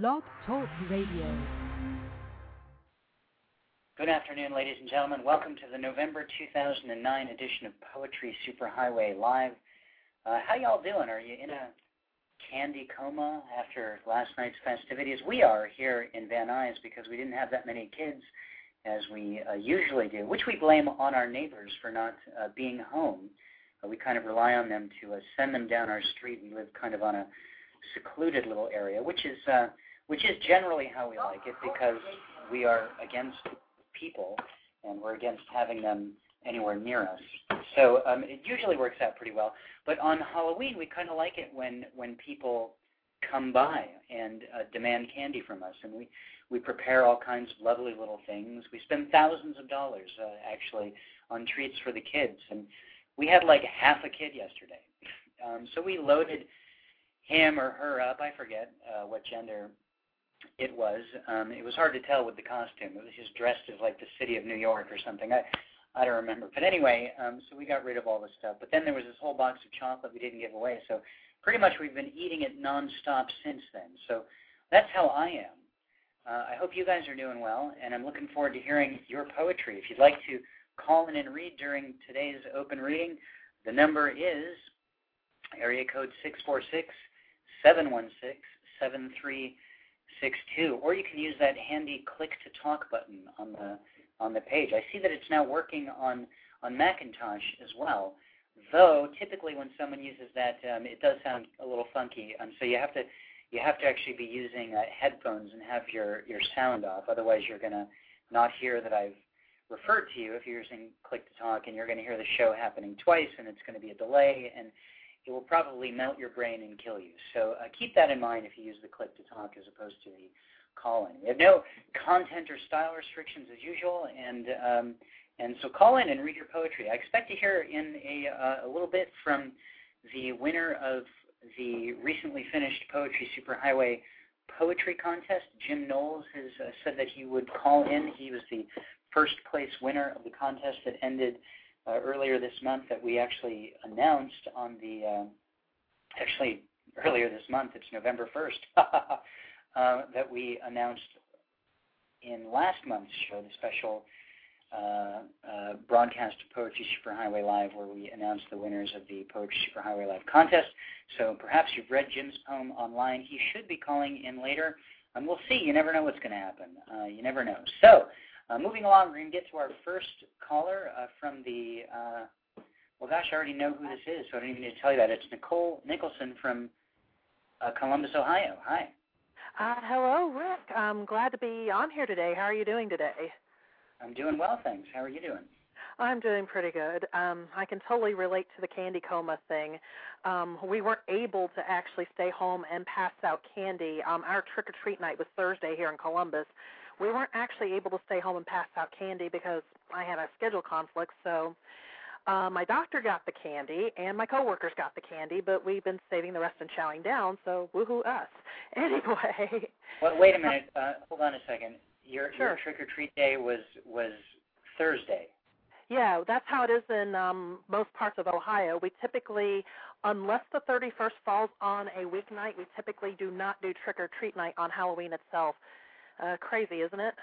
Blog Talk Radio. Good afternoon, ladies and gentlemen. Welcome to the November 2009 edition of Poetry Superhighway Live. Uh, how y'all doing? Are you in a candy coma after last night's festivities? We are here in Van Nuys because we didn't have that many kids as we uh, usually do, which we blame on our neighbors for not uh, being home. Uh, we kind of rely on them to uh, send them down our street. We live kind of on a secluded little area, which is uh, which is generally how we like it because we are against people and we're against having them anywhere near us. So um, it usually works out pretty well. But on Halloween, we kind of like it when when people come by and uh, demand candy from us, and we we prepare all kinds of lovely little things. We spend thousands of dollars uh, actually on treats for the kids, and we had like half a kid yesterday. Um, so we loaded him or her up. I forget uh, what gender it was. Um, it was hard to tell with the costume. It was just dressed as like the city of New York or something. I I don't remember. But anyway, um, so we got rid of all the stuff. But then there was this whole box of chocolate we didn't give away. So pretty much we've been eating it nonstop since then. So that's how I am. Uh, I hope you guys are doing well, and I'm looking forward to hearing your poetry. If you'd like to call in and read during today's open reading, the number is area code 646 716 7362, or you can use that handy click to talk button on the on the page. I see that it's now working on on Macintosh as well. Though typically when someone uses that, um, it does sound a little funky. Um, so you have to you have to actually be using uh, headphones and have your your sound off. Otherwise, you're gonna not hear that I've referred to you if you're using Click to Talk, and you're to hear the show happening twice, and it's to be a delay, and it will probably melt your brain and kill you. So uh, keep that in mind if you use the Click to Talk as opposed to the call in. We have no content or style restrictions as usual, and um, and so call in and read your poetry. I expect to hear in a, uh, a little bit from the winner of the recently finished Poetry Superhighway Poetry Contest. Jim Knowles has uh, said that he would call in. He was the first place winner of the contest that ended uh, earlier this month that we actually announced on the uh, actually earlier this month. It's November 1st. uh, that we announced in last month's show, the special uh, uh, broadcast of Poetry Superhighway Live, where we announced the winners of the Poetry Superhighway Live contest. So perhaps you've read Jim's poem online. He should be calling in later. And we'll see. You never know what's going to happen. Uh, you never know. So, uh, moving along, we're going to get to our first caller uh, from the. Uh, well, gosh, I already know who this is, so I don't even need to tell you that. It's Nicole Nicholson from uh, Columbus, Ohio. Hi. Uh, hello, Rick. I'm glad to be on here today. How are you doing today? I'm doing well, thanks. How are you doing? I'm doing pretty good. Um, I can totally relate to the candy coma thing. Um, we weren't able to actually stay home and pass out candy. Um, our trick or treat night was Thursday here in Columbus. We weren't actually able to stay home and pass out candy because I had a schedule conflict. So uh, my doctor got the candy and my coworkers got the candy, but we've been saving the rest and chowing down. So woohoo us! Anyway. Well, wait a minute. Uh, hold on a second. Your, sure. your trick or treat day was was Thursday. Yeah, that's how it is in um, most parts of Ohio. We typically, unless the 31st falls on a weeknight, we typically do not do trick or treat night on Halloween itself. Uh, crazy, isn't it?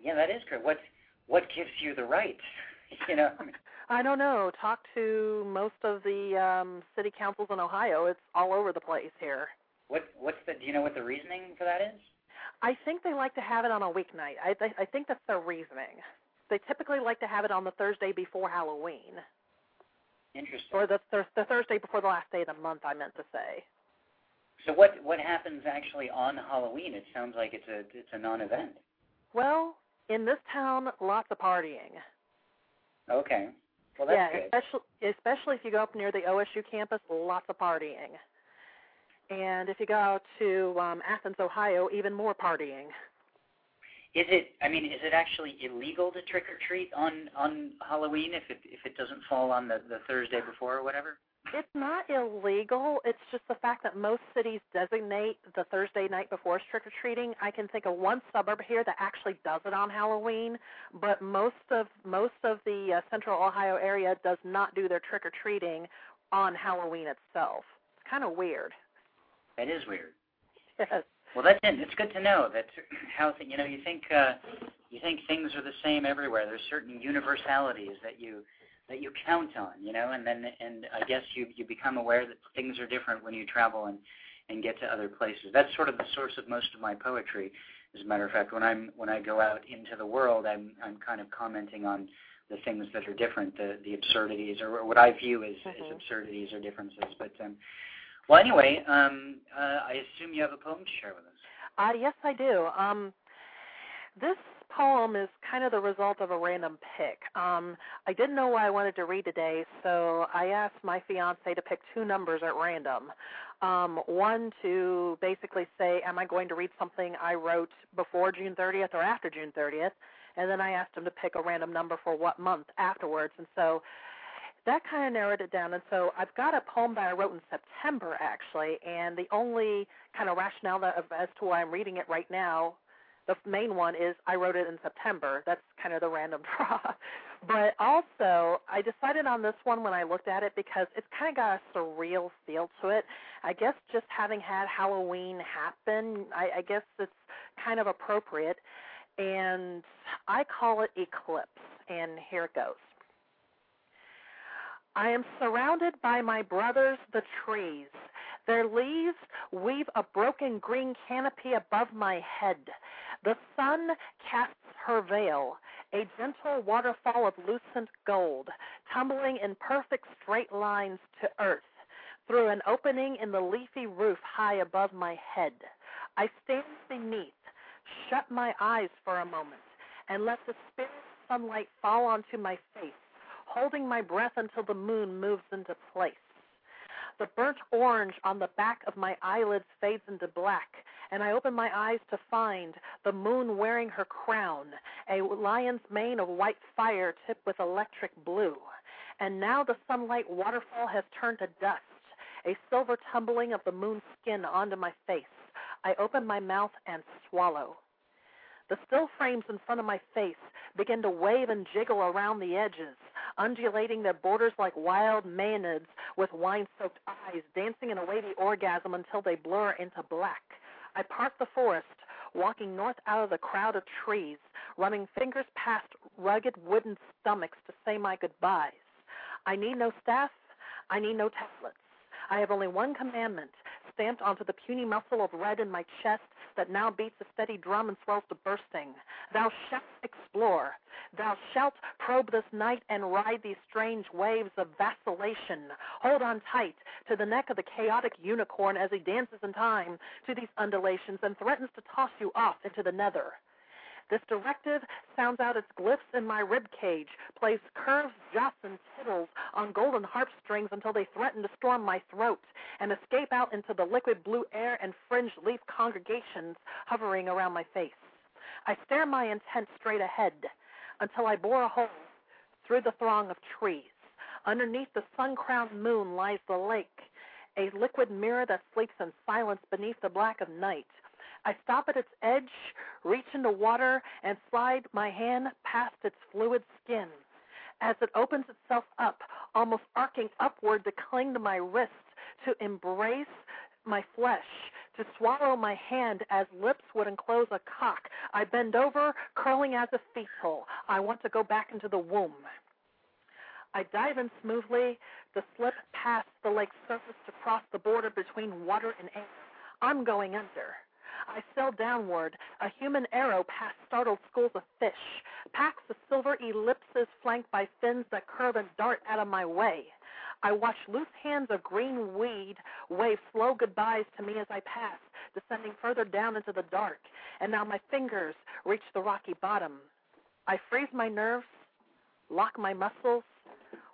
Yeah, that is great. What what gives you the right? you know. I don't know. Talk to most of the um, city councils in Ohio. It's all over the place here. What what's the? Do you know what the reasoning for that is? I think they like to have it on a weeknight. I th- I think that's their reasoning. They typically like to have it on the Thursday before Halloween. Interesting. Or the th- the Thursday before the last day of the month. I meant to say. So what what happens actually on Halloween? It sounds like it's a it's a non-event. Well, in this town, lots of partying. Okay. Well, that's yeah, good. especially especially if you go up near the OSU campus, lots of partying. And if you go to um, Athens, Ohio, even more partying. Is it? I mean, is it actually illegal to trick or treat on on Halloween if it if it doesn't fall on the the Thursday before or whatever? It's not illegal. It's just the fact that most cities designate the Thursday night before as trick or treating. I can think of one suburb here that actually does it on Halloween, but most of most of the uh, Central Ohio area does not do their trick or treating on Halloween itself. It's kind of weird. That is weird. Yes. Well, that's it. It's good to know that how you know you think uh, you think things are the same everywhere. There's certain universalities that you that you count on, you know, and then and I guess you you become aware that things are different when you travel and and get to other places. That's sort of the source of most of my poetry. As a matter of fact, when I'm when I go out into the world, I'm I'm kind of commenting on the things that are different, the the absurdities, or what I view as, mm-hmm. as absurdities or differences. But um, well, anyway, um, uh, I assume you have a poem to share with us. Uh, yes, I do. Um, this poem is kind of the result of a random pick. Um, I didn't know what I wanted to read today, so I asked my fiance to pick two numbers at random. Um, one to basically say, am I going to read something I wrote before June 30th or after June 30th? And then I asked him to pick a random number for what month afterwards. And so that kind of narrowed it down. And so I've got a poem that I wrote in September, actually, and the only kind of rationale that, as to why I'm reading it right now the main one is I wrote it in September. That's kind of the random draw. but also, I decided on this one when I looked at it because it's kind of got a surreal feel to it. I guess just having had Halloween happen, I, I guess it's kind of appropriate. And I call it Eclipse, and here it goes. I am surrounded by my brothers, the trees. Their leaves weave a broken green canopy above my head. The sun casts her veil, a gentle waterfall of lucent gold, tumbling in perfect straight lines to earth through an opening in the leafy roof high above my head. I stand beneath, shut my eyes for a moment, and let the spirit sunlight fall onto my face, holding my breath until the moon moves into place. The burnt orange on the back of my eyelids fades into black, and I open my eyes to find the moon wearing her crown, a lion's mane of white fire tipped with electric blue. And now the sunlight waterfall has turned to dust, a silver tumbling of the moon's skin onto my face. I open my mouth and swallow. The still frames in front of my face begin to wave and jiggle around the edges, undulating their borders like wild maenads with wine soaked eyes, dancing in a wavy orgasm until they blur into black. I part the forest, walking north out of the crowd of trees, running fingers past rugged wooden stomachs to say my goodbyes. I need no staff, I need no tablets. I have only one commandment stamped onto the puny muscle of red in my chest that now beats a steady drum and swells to bursting. Thou shalt explore. Thou shalt probe this night and ride these strange waves of vacillation. Hold on tight to the neck of the chaotic unicorn as he dances in time to these undulations and threatens to toss you off into the nether. This directive sounds out its glyphs in my rib cage, plays curves, jots, and tittles on golden harp strings until they threaten to storm my throat and escape out into the liquid blue air and fringed leaf congregations hovering around my face. I stare my intent straight ahead until I bore a hole through the throng of trees. Underneath the sun crowned moon lies the lake, a liquid mirror that sleeps in silence beneath the black of night. I stop at its edge, reach into water, and slide my hand past its fluid skin. As it opens itself up, almost arcing upward to cling to my wrist, to embrace my flesh, to swallow my hand as lips would enclose a cock. I bend over, curling as a fetal. I want to go back into the womb. I dive in smoothly to slip past the lake's surface to cross the border between water and air. I'm going under. I sail downward, a human arrow past startled schools of fish, Packs of silver ellipses flanked by fins that curve and dart out of my way. I watch loose hands of green weed wave slow goodbyes to me as I pass, descending further down into the dark, and now my fingers reach the rocky bottom. I freeze my nerves, lock my muscles,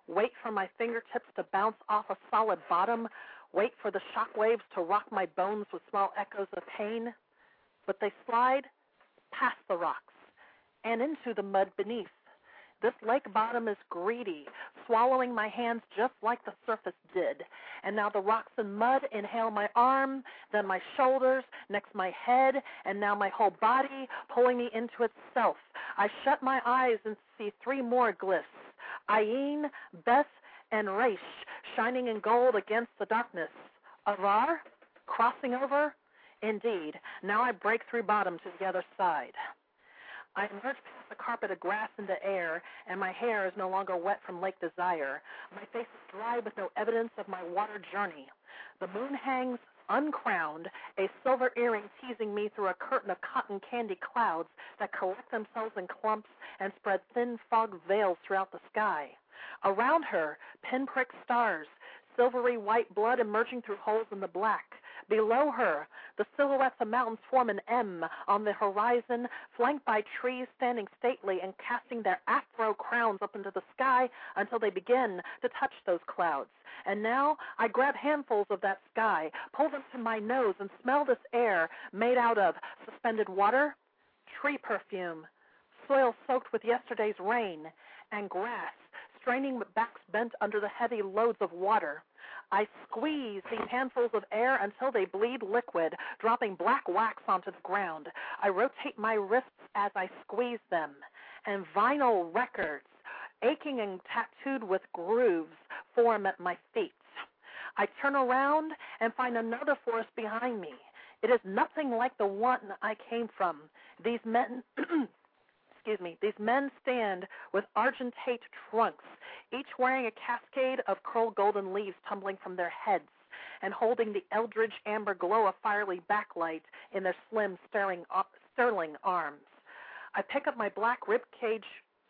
wait for my fingertips to bounce off a solid bottom, wait for the shock waves to rock my bones with small echoes of pain. But they slide past the rocks and into the mud beneath. This lake bottom is greedy, swallowing my hands just like the surface did. And now the rocks and mud inhale my arm, then my shoulders, next my head, and now my whole body, pulling me into itself. I shut my eyes and see three more glyphs Ayin, Beth, and Raish, shining in gold against the darkness. Avar, crossing over Indeed, now I break through bottom to the other side. I emerge past the carpet of grass into air, and my hair is no longer wet from Lake Desire. My face is dry with no evidence of my water journey. The moon hangs uncrowned, a silver earring teasing me through a curtain of cotton candy clouds that collect themselves in clumps and spread thin fog veils throughout the sky. Around her, pinprick stars, silvery white blood emerging through holes in the black. Below her, the silhouettes of mountains form an M on the horizon, flanked by trees standing stately and casting their afro crowns up into the sky until they begin to touch those clouds. And now I grab handfuls of that sky, pull them to my nose, and smell this air made out of suspended water, tree perfume, soil soaked with yesterday's rain, and grass straining with backs bent under the heavy loads of water. I squeeze these handfuls of air until they bleed liquid, dropping black wax onto the ground. I rotate my wrists as I squeeze them, and vinyl records, aching and tattooed with grooves, form at my feet. I turn around and find another forest behind me. It is nothing like the one I came from. These men excuse me, these men stand with argentate trunks, each wearing a cascade of curled golden leaves tumbling from their heads and holding the eldritch amber glow of fiery backlight in their slim, staring, uh, sterling arms. I pick up my black rib cage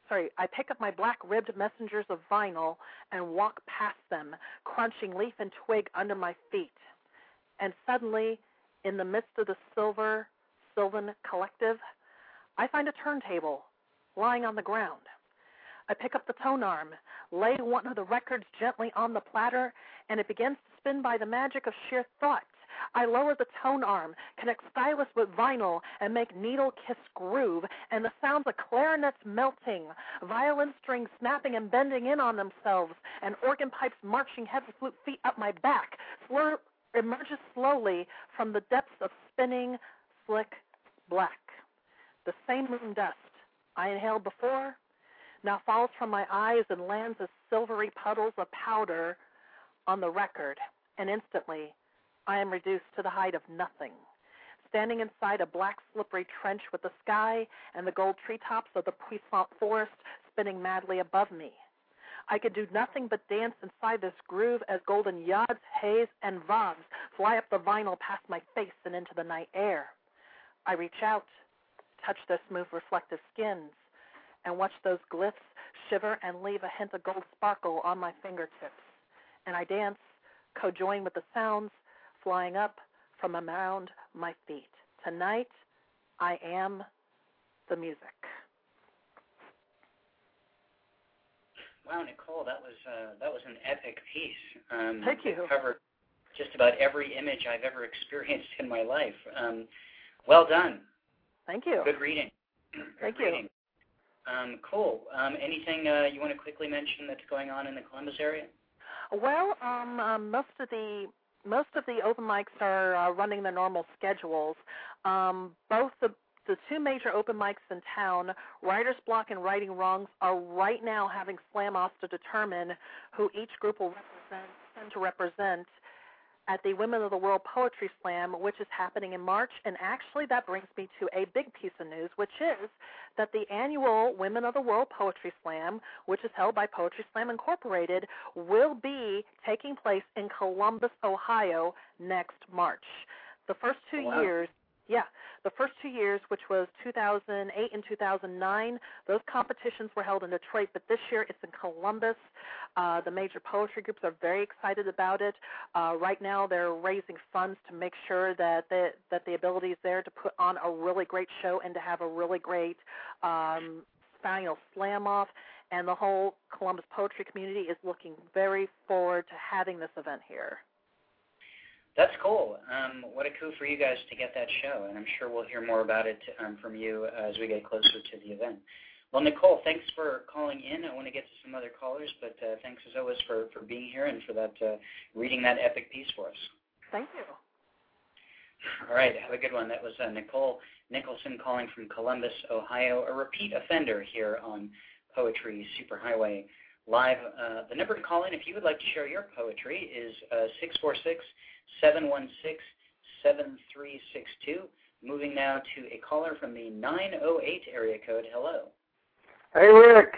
sorry, I pick up my black ribbed messengers of vinyl and walk past them, crunching leaf and twig under my feet. And suddenly, in the midst of the silver, Sylvan collective, I find a turntable lying on the ground. I pick up the tone arm, lay one of the records gently on the platter, and it begins to spin by the magic of sheer thought. I lower the tone arm, connect stylus with vinyl, and make needle kiss groove, and the sounds of clarinets melting, violin strings snapping and bending in on themselves, and organ pipes marching heavy flute feet up my back, slur emerges slowly from the depths of spinning, slick black the same moon dust I inhaled before now falls from my eyes and lands as silvery puddles of powder on the record, and instantly I am reduced to the height of nothing, standing inside a black slippery trench with the sky and the gold treetops of the puissant forest spinning madly above me. I could do nothing but dance inside this groove as golden yads, haze, and vogs fly up the vinyl past my face and into the night air. I reach out touch their smooth reflective skins, and watch those glyphs shiver and leave a hint of gold sparkle on my fingertips. And I dance, co-join with the sounds flying up from around my feet. Tonight, I am the music. Wow, Nicole, that was uh, that was an epic piece. Um, Thank you. Covered just about every image I've ever experienced in my life. Um, well done. Thank you. Good reading. Thank Good you. reading. Um, cool. Um, anything uh, you want to quickly mention that's going on in the Columbus area? Well, um, um, most of the most of the open mics are uh, running their normal schedules. Um, both the the two major open mics in town, Writer's Block and Writing Wrongs, are right now having slam offs to determine who each group will represent, to represent at the Women of the World Poetry Slam, which is happening in March. And actually, that brings me to a big piece of news, which is that the annual Women of the World Poetry Slam, which is held by Poetry Slam Incorporated, will be taking place in Columbus, Ohio next March. The first two oh, wow. years yeah, the first two years, which was 2008 and 2009, those competitions were held in Detroit, but this year it's in Columbus. Uh, the major poetry groups are very excited about it. Uh, right now, they're raising funds to make sure that the, that the ability is there to put on a really great show and to have a really great um, final slam off. And the whole Columbus poetry community is looking very forward to having this event here. That's cool. Um, what a coup for you guys to get that show, and I'm sure we'll hear more about it um, from you as we get closer to the event. Well, Nicole, thanks for calling in. I want to get to some other callers, but uh, thanks as always for, for being here and for that uh, reading that epic piece for us. Thank you. All right, have a good one. That was uh, Nicole Nicholson calling from Columbus, Ohio, a repeat offender here on Poetry Superhighway Live. Uh, the number to call in if you would like to share your poetry is uh, 646 716 7362. Moving now to a caller from the 908 area code. Hello. Hey, Rick.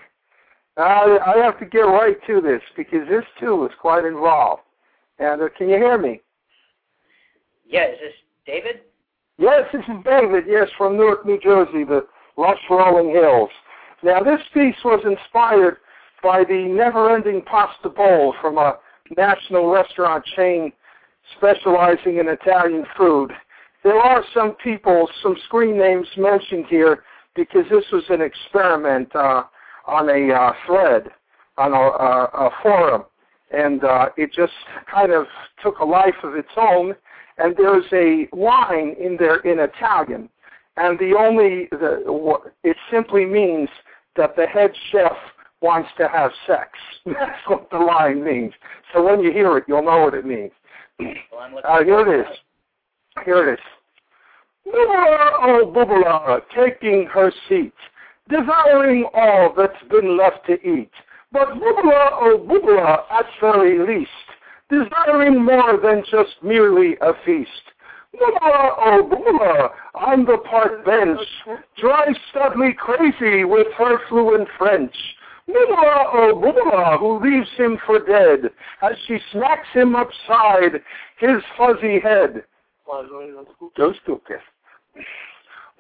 Uh, I have to get right to this because this too is quite involved. And uh, can you hear me? Yeah, is this David? Yes, this is David. Yes, from Newark, New Jersey, the lush rolling hills. Now, this piece was inspired by the never-ending pasta bowl from a national restaurant chain specializing in Italian food. There are some people, some screen names mentioned here because this was an experiment uh, on a uh, thread, on a, a, a forum, and uh, it just kind of took a life of its own. And there's a line in there in Italian, and the only the, it simply means that the head chef wants to have sex. That's what the line means. So when you hear it, you'll know what it means. Well, uh, here it is. Here it is. Bubala, oh Bubala, taking her seat, devouring all that's been left to eat. But Bubala, oh Bubala, at very least, desiring more than just merely a feast. Bubala, oh Bubala, on the park bench, drives Studley crazy with her fluent French. Bubala, oh Bubala, who leaves him for dead, as she smacks him upside his fuzzy head. Go stupid.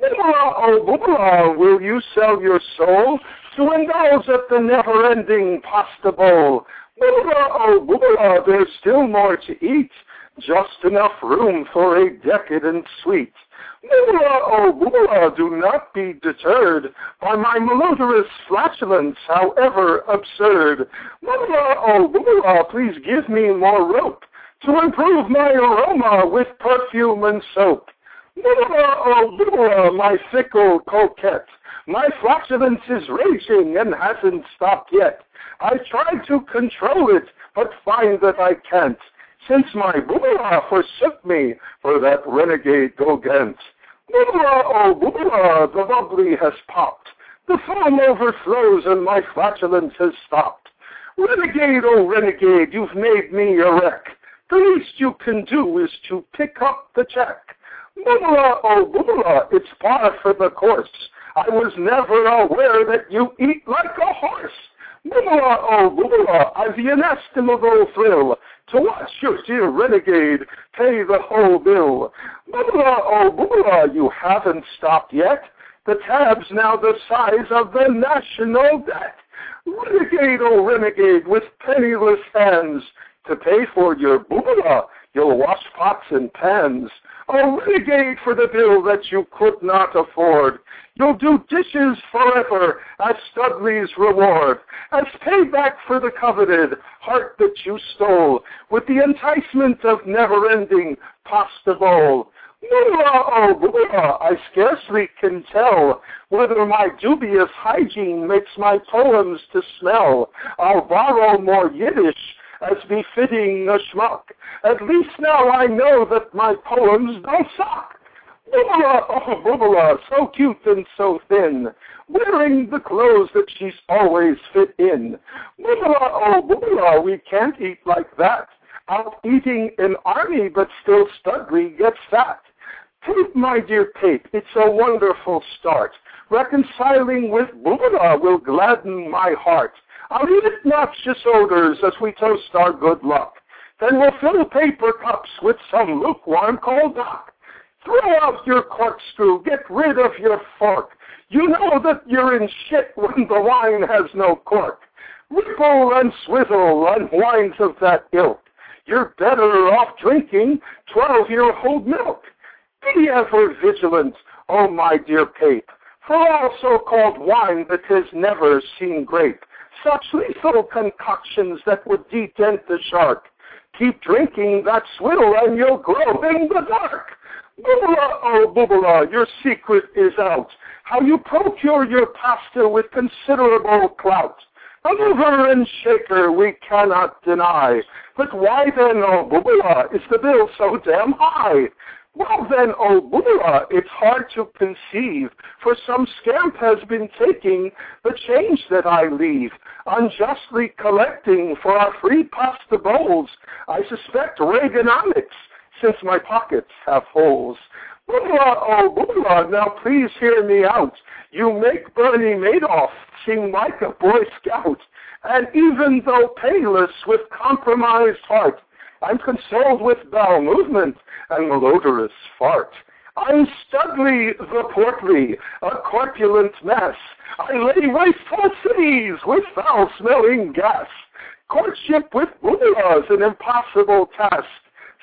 Bubala, oh Bubala, will you sell your soul to indulge at the never-ending pasta bowl? Bubala, oh Bubala, there's still more to eat, just enough room for a decadent suite. Bubala, oh Bubala, do not be deterred by my malodorous flatulence, however absurd. Bubala, oh Bubala, please give me more rope to improve my aroma with perfume and soap. Bubala, oh Bubala, my fickle coquette, my flatulence is raging and hasn't stopped yet. I try to control it, but find that I can't, since my Bubala forsook me for that renegade Gauguin. Bubala, oh Bubala, the bubbly has popped. The foam overflows and my flatulence has stopped. Renegade, oh renegade, you've made me a wreck. The least you can do is to pick up the check. Bubala, oh Bubala, it's par for the course. I was never aware that you eat like a horse. Bubala, oh Bubala, I've the inestimable thrill to watch your dear renegade pay the whole bill. Bubala, oh Bubala, you haven't stopped yet. The tab's now the size of the national debt. Renegade, oh renegade, with penniless hands, to pay for your Bubala, you'll wash pots and pans. Oh, renegade for the bill that you could not afford. You'll do dishes forever as Studley's reward, as payback for the coveted heart that you stole, with the enticement of never-ending pasta bowl. Blah, oh, blah, I scarcely can tell whether my dubious hygiene makes my poems to smell. I'll borrow more Yiddish as befitting a schmuck. At least now I know that my poems don't suck. Bubala, oh Bubala, so cute and so thin, wearing the clothes that she's always fit in. Bubala, oh Bubala, we can't eat like that. Out eating an army, but still Studley gets fat. Tape, my dear Tape, it's a wonderful start. Reconciling with Bubala will gladden my heart. I'll eat noxious odors as we toast our good luck. Then we'll fill paper cups with some lukewarm cold duck. Throw out your corkscrew. Get rid of your fork. You know that you're in shit when the wine has no cork. Ripple and swizzle and wines of that ilk. You're better off drinking twelve-year-old milk. Be ever vigilant, oh my dear Pape, for all so-called wine that has never seen grape. Such lethal concoctions that would detent the shark. Keep drinking that swill and you'll grow in the dark. Bubala, oh Bubala, your secret is out. How you procure your pasta with considerable clout. A mover and shaker we cannot deny. But why then, oh Bubala, is the bill so damn high? Well then, Bubala, it's hard to conceive, for some scamp has been taking the change that I leave, unjustly collecting for our free pasta bowls. I suspect Reaganomics since my pockets have holes. Bubala, oh Bubala, now please hear me out. You make Bernie Madoff seem like a Boy Scout. And even though payless with compromised heart, I'm consoled with bowel movement and malodorous fart. I'm Studley the portly, a corpulent mess. I lay waste whole cities with foul-smelling gas. Courtship with Bubala is an impossible task,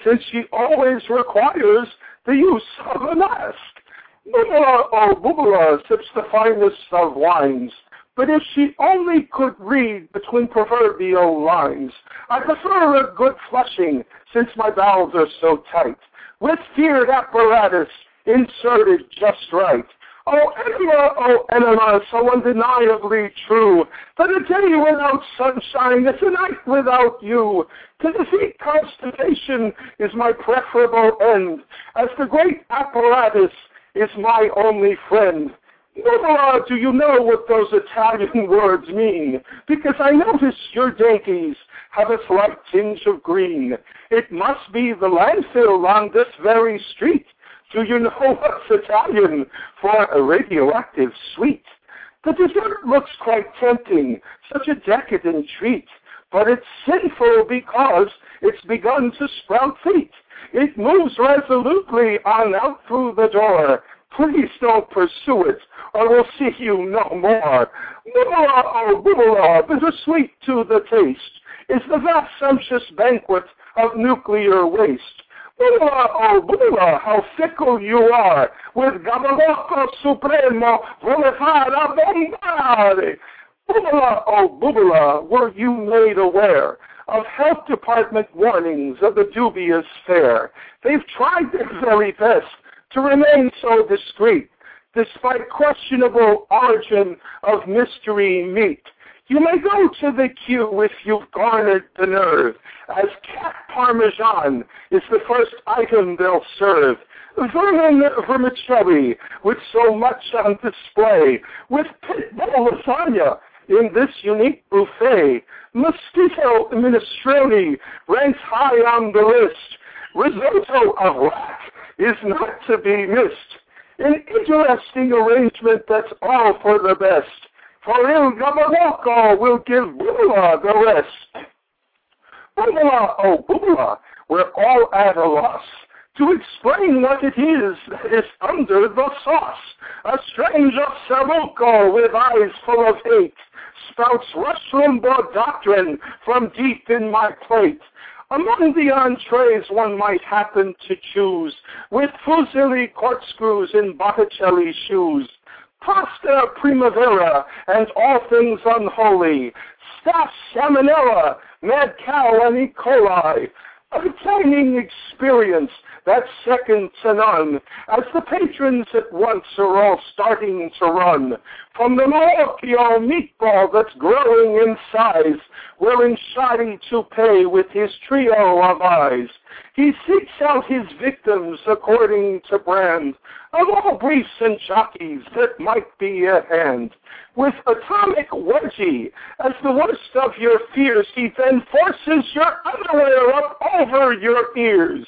since she always requires the use of a mask. Bubala, oh Bubala, sips the finest of wines, but if she only could read between proverbial lines, I prefer a good flushing, since my bowels are so tight, with feared apparatus inserted just right. Oh, enema, oh, enema, so undeniably true, that a day without sunshine is a night without you. To defeat constipation is my preferable end, as the great apparatus is my only friend. Bubala, do you know what those Italian words mean? Because I notice your dainties have a slight tinge of green. It must be the landfill on this very street. Do you know what's Italian for a radioactive sweet? The dessert looks quite tempting, such a decadent treat, but it's sinful because it's begun to sprout feet. It moves resolutely on out through the door. Please don't pursue it, or we'll see you no more. Bubala, oh, bubala, uh, bittersweet to the taste, is the vast sumptuous banquet of nuclear waste. Bubala, uh, oh, bubala, uh, how fickle you are, with Gabaloco Supremo, Volefara Bombare. Bubala, oh, bubala, were you made aware of health department warnings of the dubious fare? They've tried their very best to remain so discreet, despite questionable origin of mystery meat. You may go to the queue if you've garnered the nerve, as cat parmesan is the first item they'll serve. Vermin vermicelli, with so much on display, with pit bull lasagna in this unique buffet. Mosquito minestrone ranks high on the list. Risotto of rat is not to be missed. An interesting arrangement that's all for the best. For Il Gabaloco will give Bubala the rest. Bubala, oh Bubala, we're all at a loss to explain what it is that is under the sauce. A stranger Saruco with eyes full of hate spouts Rush Limbaugh doctrine from deep in my plate. Among the entrees one might happen to choose, with fusilli corkscrews in Botticelli shoes, pasta primavera and all things unholy, staff salmonella, mad cow and E. coli, a declining experience that's second to none, as the patrons at once are all starting to run. From the Malocchio meatball that's growing in size, wearing shoddy toupee with his trio of eyes. He seeks out his victims according to brand of all briefs and jockeys that might be at hand. With atomic wedgie as the worst of your fears, he then forces your underwear up over your ears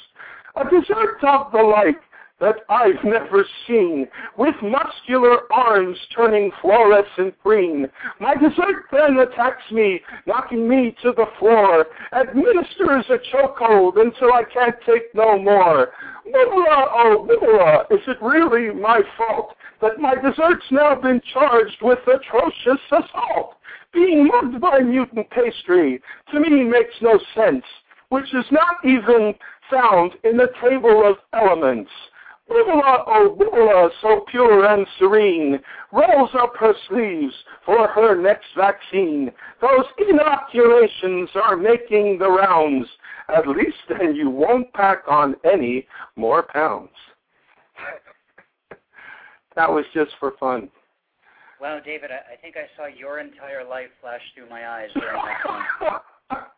a dessert of the like that I've never seen, with muscular arms turning fluorescent green. My dessert then attacks me, knocking me to the floor, administers a chokehold until I can't take no more. Bubala, oh Bubala, is it really my fault that my dessert's now been charged with atrocious assault? Being mugged by mutant pastry, to me makes no sense, which is not even found in the table of elements. Bubala, oh Bubala, so pure and serene, rolls up her sleeves for her next vaccine. Those inoculations are making the rounds. At least then you won't pack on any more pounds. that was just for fun. Wow, David, I, I think I saw your entire life flash through my eyes during that.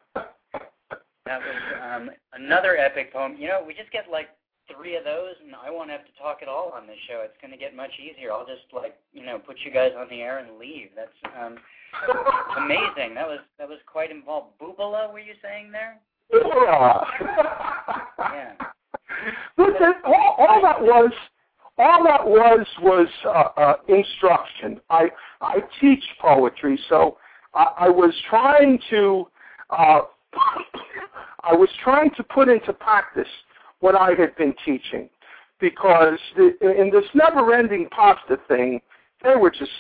That was um, another epic poem. You know, we just get like three of those, and I won't have to talk at all on this show. It's going to get much easier. I'll just like you know put you guys on the air and leave. That's um, amazing. That was that was quite involved. Bubala, were you saying there? Yeah. yeah. but all, all that was all that was was uh, uh, instruction. I I teach poetry, so I, I was trying to uh, I was trying to put into practice what I had been teaching, because the, in this never-ending pasta thing, they were just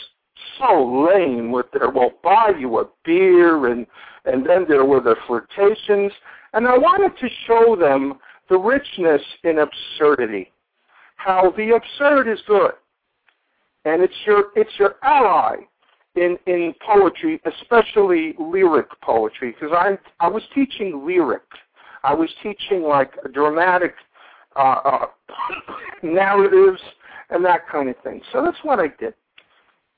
so lame with their "we'll buy you a beer" and and then there were the flirtations, and I wanted to show them the richness in absurdity how the absurd is good. And it's your it's your ally in in poetry, especially lyric poetry, because I I was teaching lyric. I was teaching like dramatic uh, uh, narratives and that kind of thing. So that's what I did.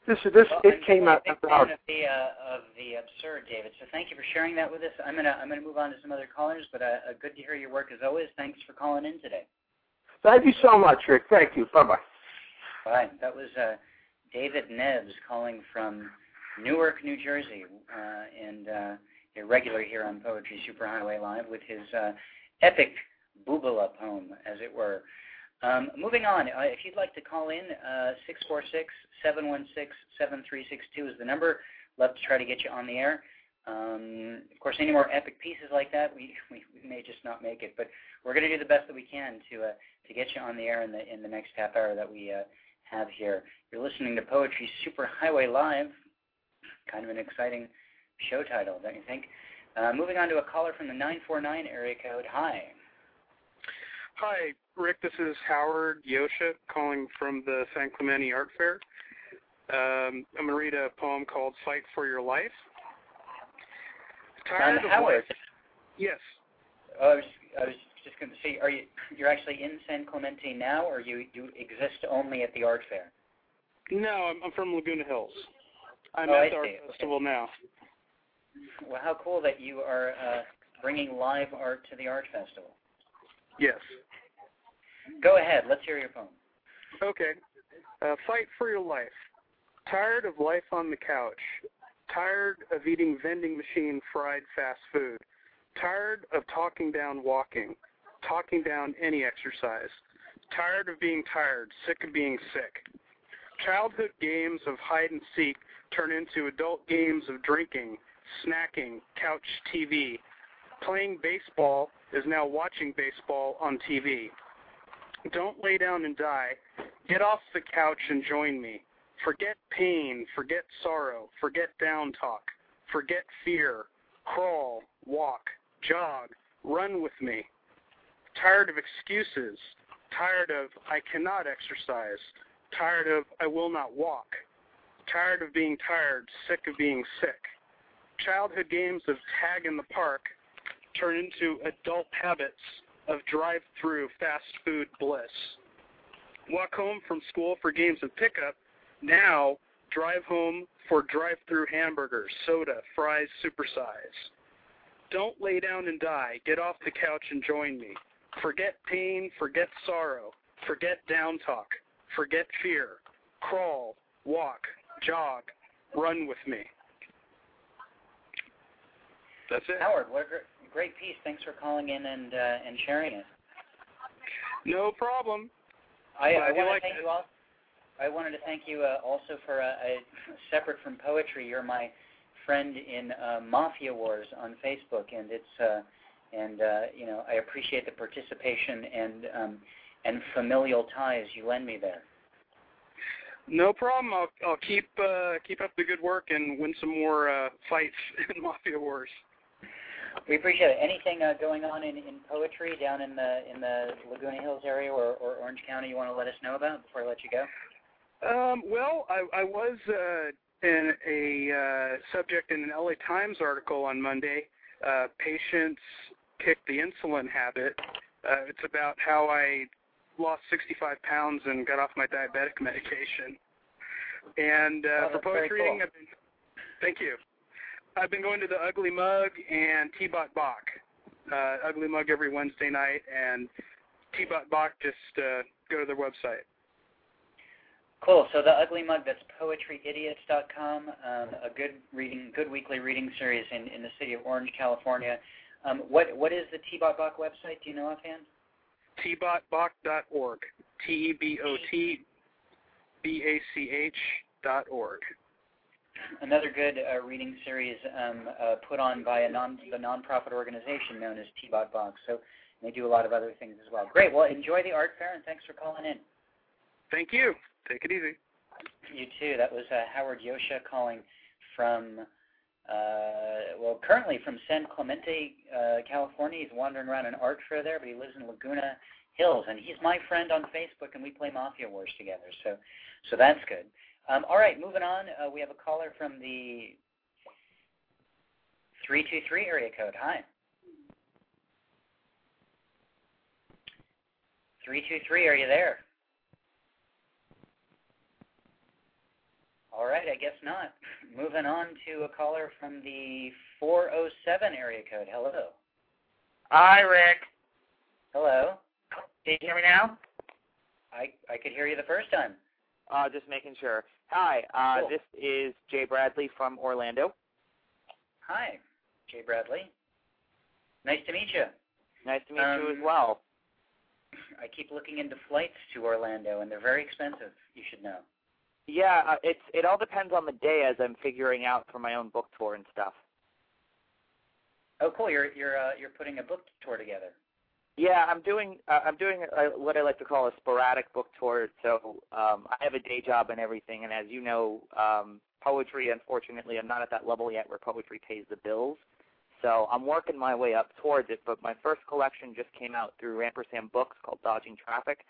This is this well, it came out about of the uh, of the absurd, David. So thank you for sharing that with us. I'm gonna I'm gonna move on to some other callers, but uh, good to hear your work as always. Thanks for calling in today. Thank you so much, Rick. Thank you. Bye bye. Bye. That was uh, David Nebbs calling from Newark, New Jersey, uh, and uh, a regular here on Poetry Superhighway Live with his uh, epic Bubala poem, as it were. Um, moving on, uh, if you'd like to call in, uh, 646-716-7362 is the number. Love to try to get you on the air. Um, of course, any more epic pieces like that, we, we, we may just not make it, but we're going to do the best that we can to uh, to get you on the air in the in the next half hour that we uh, have here. You're listening to Poetry Superhighway Live. Kind of an exciting show title, don't you think? Uh, moving on to a caller from the 949 area code. Hi. Hi, Rick. This is Howard Yosha calling from the San Clemente Art Fair. Um, I'm going to read a poem called Fight for Your Life. Tired Howard. Yes. Uh, I was, I was just going to say, are you you're actually in San Clemente now, or you you exist only at the art fair? No, I'm, I'm from Laguna Hills. I'm oh, at I the art see. festival okay. now. Well, how cool that you are uh, bringing live art to the art festival. Yes. Go ahead. Let's hear your poem. Okay. Uh, fight for your life. Tired of life on the couch. Tired of eating vending machine fried fast food. Tired of talking down walking talking down any exercise. Tired of being tired, sick of being sick. Childhood games of hide and seek turn into adult games of drinking, snacking, couch TV. Playing baseball is now watching baseball on TV. Don't lay down and die. Get off the couch and join me. Forget pain, forget sorrow, forget down talk, forget fear. Crawl, walk, jog, run with me tired of excuses, tired of I cannot exercise, tired of I will not walk, tired of being tired, sick of being sick. Childhood games of tag in the park turn into adult habits of drive through fast food bliss. Walk home from school for games of pickup, now drive home for drive through hamburgers, soda, fries, supersize. Don't lay down and die. Get off the couch and join me. Forget pain, forget sorrow, forget down talk, forget fear. Crawl, walk, jog, run with me. That's it. Howard, what a great piece. Thanks for calling in and uh, and sharing it. No problem. I, I want to like thank it. you all. I wanted to thank you uh, also for uh, separate from poetry. You're my friend in uh, Mafia Wars on Facebook, and it's uh, and uh, you know I appreciate the participation and um, and familial ties you lend me there. No problem. I'll I'll keep uh, keep up the good work and win some more uh, fights in Mafia Wars. We appreciate it. Anything uh, going on in, in poetry down in the in the Laguna Hills area or, or Orange County you want to let us know about before I let you go? Um, well, I, I was uh, in a uh, subject in an LA Times article on Monday. Uh, patients kicked the insulin habit. Uh, it's about how I lost 65 pounds and got off my diabetic medication. And uh, oh, for poetry cool. reading, I've been, thank you. I've been going to the Ugly Mug and Tebot Bach. Uh, Ugly Mug every Wednesday night, and Tebot Bach, just uh, go to their website. Cool. So the Ugly Mug, that's poetryidiots.com, um, a good reading, good weekly reading series in, in the city of Orange, California. Um, what what is the Tebot Bach website? Do you know offhand? tebotbach.org. T-E-B-O-T-B-A-C-H dot org. Another good uh, reading series um, uh, put on by a non the nonprofit organization known as Tebot Bach. So they do a lot of other things as well. Great. Well, enjoy the art fair, and thanks for calling in. Thank you. Take it easy. You too. That was uh, Howard Yosha calling from, uh, well, currently from San Clemente, uh, California. He's wandering around an art fair there, but he lives in Laguna Hills, and he's my friend on Facebook, and we play Mafia Wars together. So, so that's good. Um, all right, moving on. Uh, we have a caller from the 323 area code. Hi. 323, are you there? All right, I guess not. Moving on to a caller from the 407 area code. Hello. Hi, Rick. Hello. Can you hear me now? I I could hear you the first time. Uh, just making sure. Hi, uh, Cool. this is Jay Bradley from Orlando. Hi, Jay Bradley. Nice to meet you. Nice to meet you as Um, well. I keep looking into flights to Orlando, and they're very expensive. You should know. Yeah, uh, it's it all depends on the day as I'm figuring out for my own book tour and stuff. Oh, cool. You're you're uh, you're putting a book tour together. Yeah, I'm doing uh, I'm doing uh what I like to call a sporadic book tour. So um, I have a day job and everything, and as you know, um, poetry. Unfortunately, I'm not at that level yet where poetry pays the bills. So I'm working my way up towards it. But my first collection just came out through Ampersand Books called Dodging Traffic,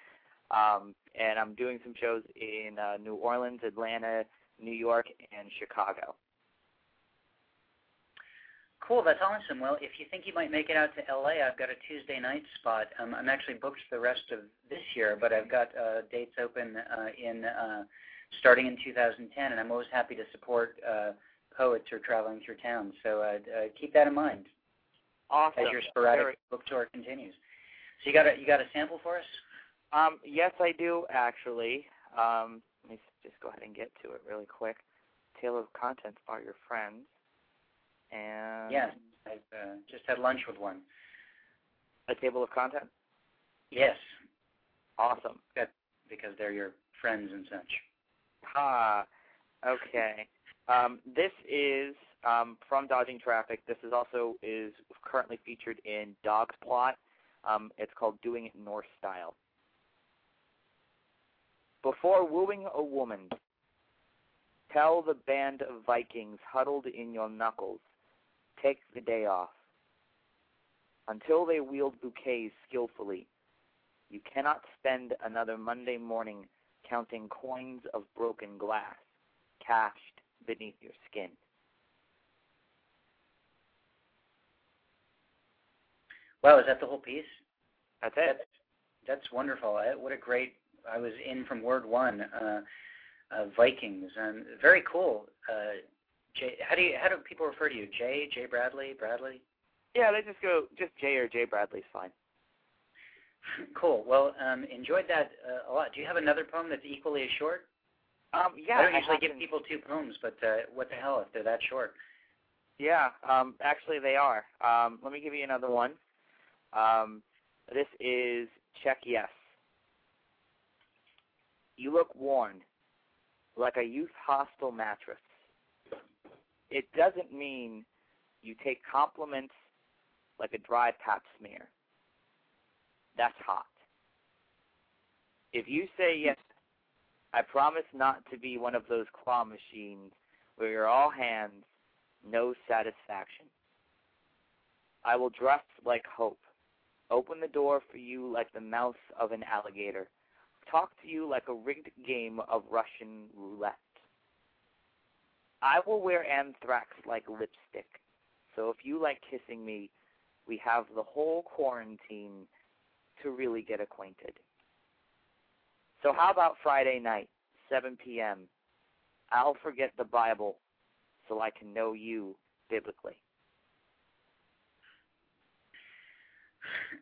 um, and I'm doing some shows in uh, New Orleans, Atlanta, New York, and Chicago. Cool, that's awesome. Well, if you think you might make it out to LA, I've got a Tuesday night spot. Um, I'm actually booked the rest of this year, but I've got uh, dates open uh, in uh, starting in 2010, and I'm always happy to support uh, poets who are traveling through town. So uh, uh, keep that in mind Awesome. as your sporadic Very- book tour continues. So you got a you got a sample for us? Um, yes, I do actually. Um, let me just go ahead and get to it really quick. Table of contents are your friends, and Yes, I've uh, just had lunch with one. a table of contents. Yes, Awesome. because they're your friends and such. Ha. Okay. Um, this is um, from Dodging Traffic. This is also is currently featured in Dogzplot. Um, it's called Doing It Norse Style. Before wooing a woman, tell the band of Vikings huddled in your knuckles, take the day off. Until they wield bouquets skillfully, you cannot spend another Monday morning counting coins of broken glass cached beneath your skin. Wow, is that the whole piece? That's it. That's, that's wonderful. I, what a great. I was in from word one. Uh, uh, Vikings and very cool. Uh, Jay, how do you how do people refer to you? Jay, Jay Bradley, Bradley. Yeah, they just go just Jay or Jay Bradley's fine. Cool. Well, um, enjoyed that uh, a lot. Do you have another poem that's equally as short? Um, yeah, I don't usually happen- give people two poems, but uh, what the hell if they're that short? Yeah, um, actually they are. Um, let me give you another one. Um, this is check yes. You look worn, like a youth hostel mattress. It doesn't mean you take compliments like a dry pap smear. That's hot. If you say yes, I promise not to be one of those claw machines where you're all hands no satisfaction. I will dress like hope, open the door for you like the mouth of an alligator, talk to you like a rigged game of Russian roulette. I will wear anthrax like lipstick, so if you like kissing me, we have the whole quarantine to really get acquainted. So how about Friday night, 7 p.m.? I'll forget the Bible so I can know you biblically.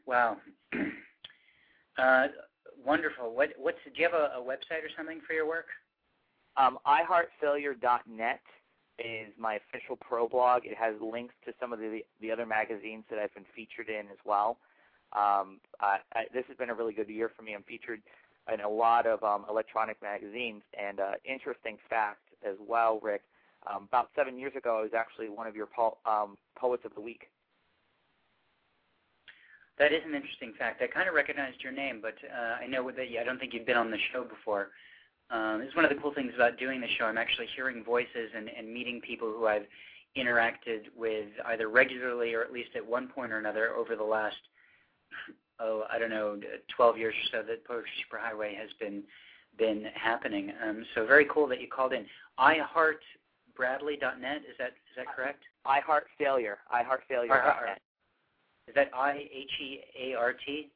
Wow. uh, wonderful. What what's do you have a, a website or something for your work? Um, iHeartFailure.net is my official pro blog. It has links to some of the the other magazines that I've been featured in as well. Um, I, I, this has been a really good year for me. I'm featured in a lot of um, electronic magazines. And uh, interesting fact as well, Rick. Um, about seven years ago, I was actually one of your po- um, poets of the week. That is an interesting fact. I kind of recognized your name, but uh, I know that I don't think you've been on the show before. Um, it's one of the cool things about doing the show. I'm actually hearing voices and, and meeting people who I've interacted with either regularly or at least at one point or another over the last, oh, I don't know, 12 years or so that Poetry Superhighway has been been happening. Um, so very cool that you called in. iHeartBradley.net, is that is that correct? iHeartFailure. iHeartFailure.net. Is that I H E A R T?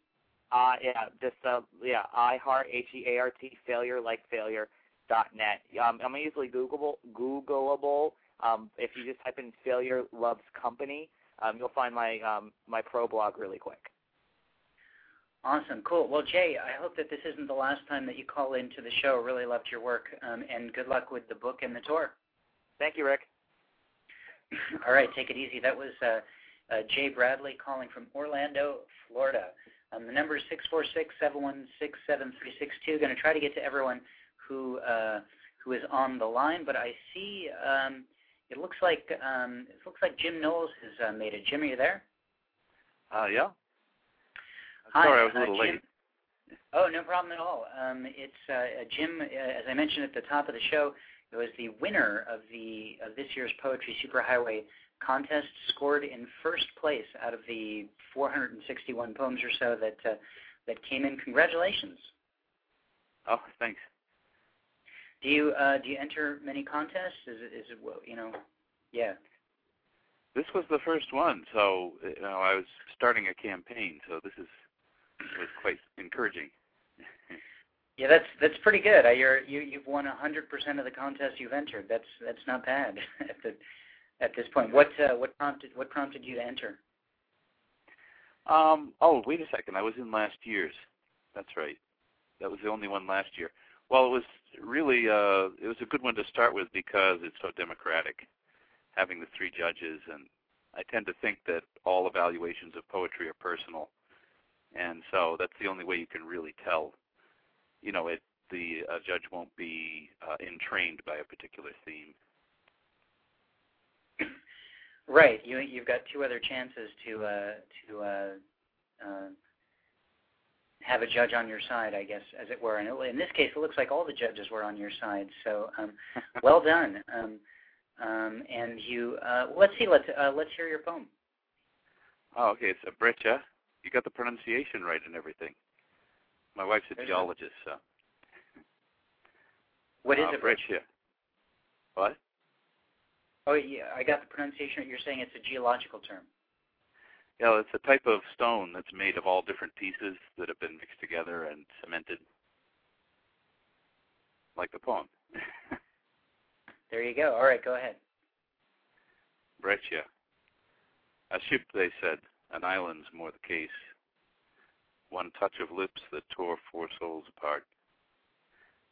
Uh, yeah, just uh, yeah, I heart H E A R T failure like failure dot net. Um, I'm easily Googleable. Googleable. Um, if you just type in failure loves company, um, you'll find my um, my pro blog really quick. Awesome, cool. Well, Jay, I hope that this isn't the last time that you call into the show. Really loved your work, um, and good luck with the book and the tour. Thank you, Rick. All right, take it easy. That was. Uh, uh, Jay Bradley calling from Orlando, Florida. Um, the number is 646-716-7362. Going to try to get to everyone who uh, who is on the line, but I see um, it looks like um, it looks like Jim Knowles has uh, made it. Jim, are you there? Uh, yeah. Hi, Sorry, I was a uh, little Jim. late. Oh, no problem at all. Um, it's uh, Jim. Uh, as I mentioned at the top of the show, it was the winner of the of this year's Poetry Superhighway contest, scored in first place out of the 461 poems or so that uh, that came in. Congratulations! Oh, thanks. Do you uh, do you enter many contests? Is it is it well, you know? Yeah. This was the first one, so you know I was starting a campaign, so this is was quite encouraging. Yeah, that's that's pretty good. Uh, you're you you've won 100% of the contests you've entered. That's that's not bad at the at this point. What uh, what prompted what prompted you to enter? Um, oh, wait a second. I was in last year's. That's right. That was the only one last year. Well, it was really uh, it was a good one to start with because it's so democratic, having the three judges, and I tend to think that all evaluations of poetry are personal, and so that's the only way you can really tell. You know, it the uh, judge won't be uh, entrained by a particular theme. Right. You you've got two other chances to uh, to uh, uh, have a judge on your side, I guess, as it were. And it, in this case, it looks like all the judges were on your side. So um, well done. Um, um, and you uh, let's see. Let's uh, let's hear your poem. Oh, okay. It's a breccia. You got the pronunciation right and everything. My wife's a There's geologist, so. What is uh, it? Rich? breccia. What? Oh, yeah, I got the pronunciation. You're saying it's a geological term. Yeah, it's a type of stone that's made of all different pieces that have been mixed together and cemented, like the poem. There you go. All right, go ahead. Breccia. A ship, they said, an island's more the case. One touch of lips that tore four souls apart.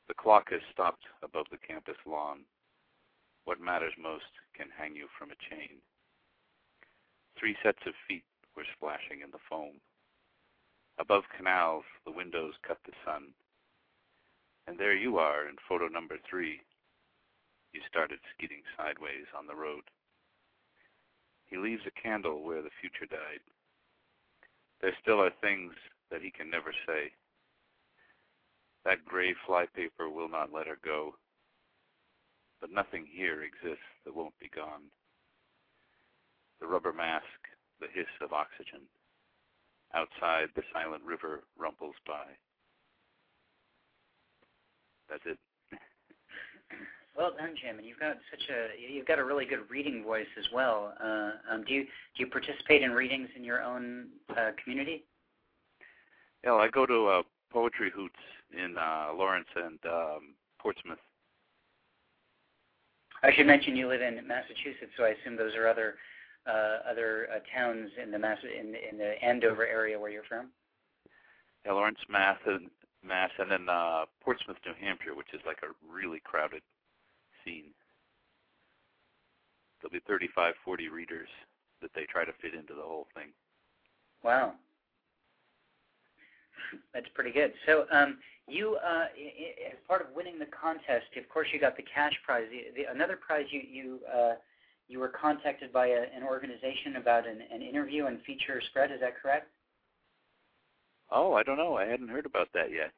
The clock has stopped above the campus lawn. What matters most can hang you from a chain. Three sets of feet were splashing in the foam. Above canals, the windows cut the sun. And there you are in photo number three. You started skidding sideways on the road. He leaves a candle where the future died. There still are things that he can never say. That gray flypaper will not let her go. But nothing here exists that won't be gone. The rubber mask, the hiss of oxygen. Outside, the silent river rumbles by. That's it. Well done, Jim. And you've got such a you've got a really good reading voice as well. Uh, um, do you do you participate in readings in your own uh, community? Yeah, well, I go to uh, poetry hoots in uh, Lawrence and um, Portsmouth. I should mention you live in Massachusetts, so I assume those are other uh, other uh, towns in the Mass in, in the Andover area where you're from. Yeah, Lawrence, Mass, and Mass, and then uh, Portsmouth, New Hampshire, which is like a really crowded scene. There'll be 35, 40 readers that they try to fit into the whole thing. Wow. That's pretty good. So um, you, uh, as part of winning the contest, of course, you got the cash prize. The, the, another prize you you uh, you were contacted by a, an organization about an, an interview and feature spread. Is that correct? Oh, I don't know. I hadn't heard about that yet.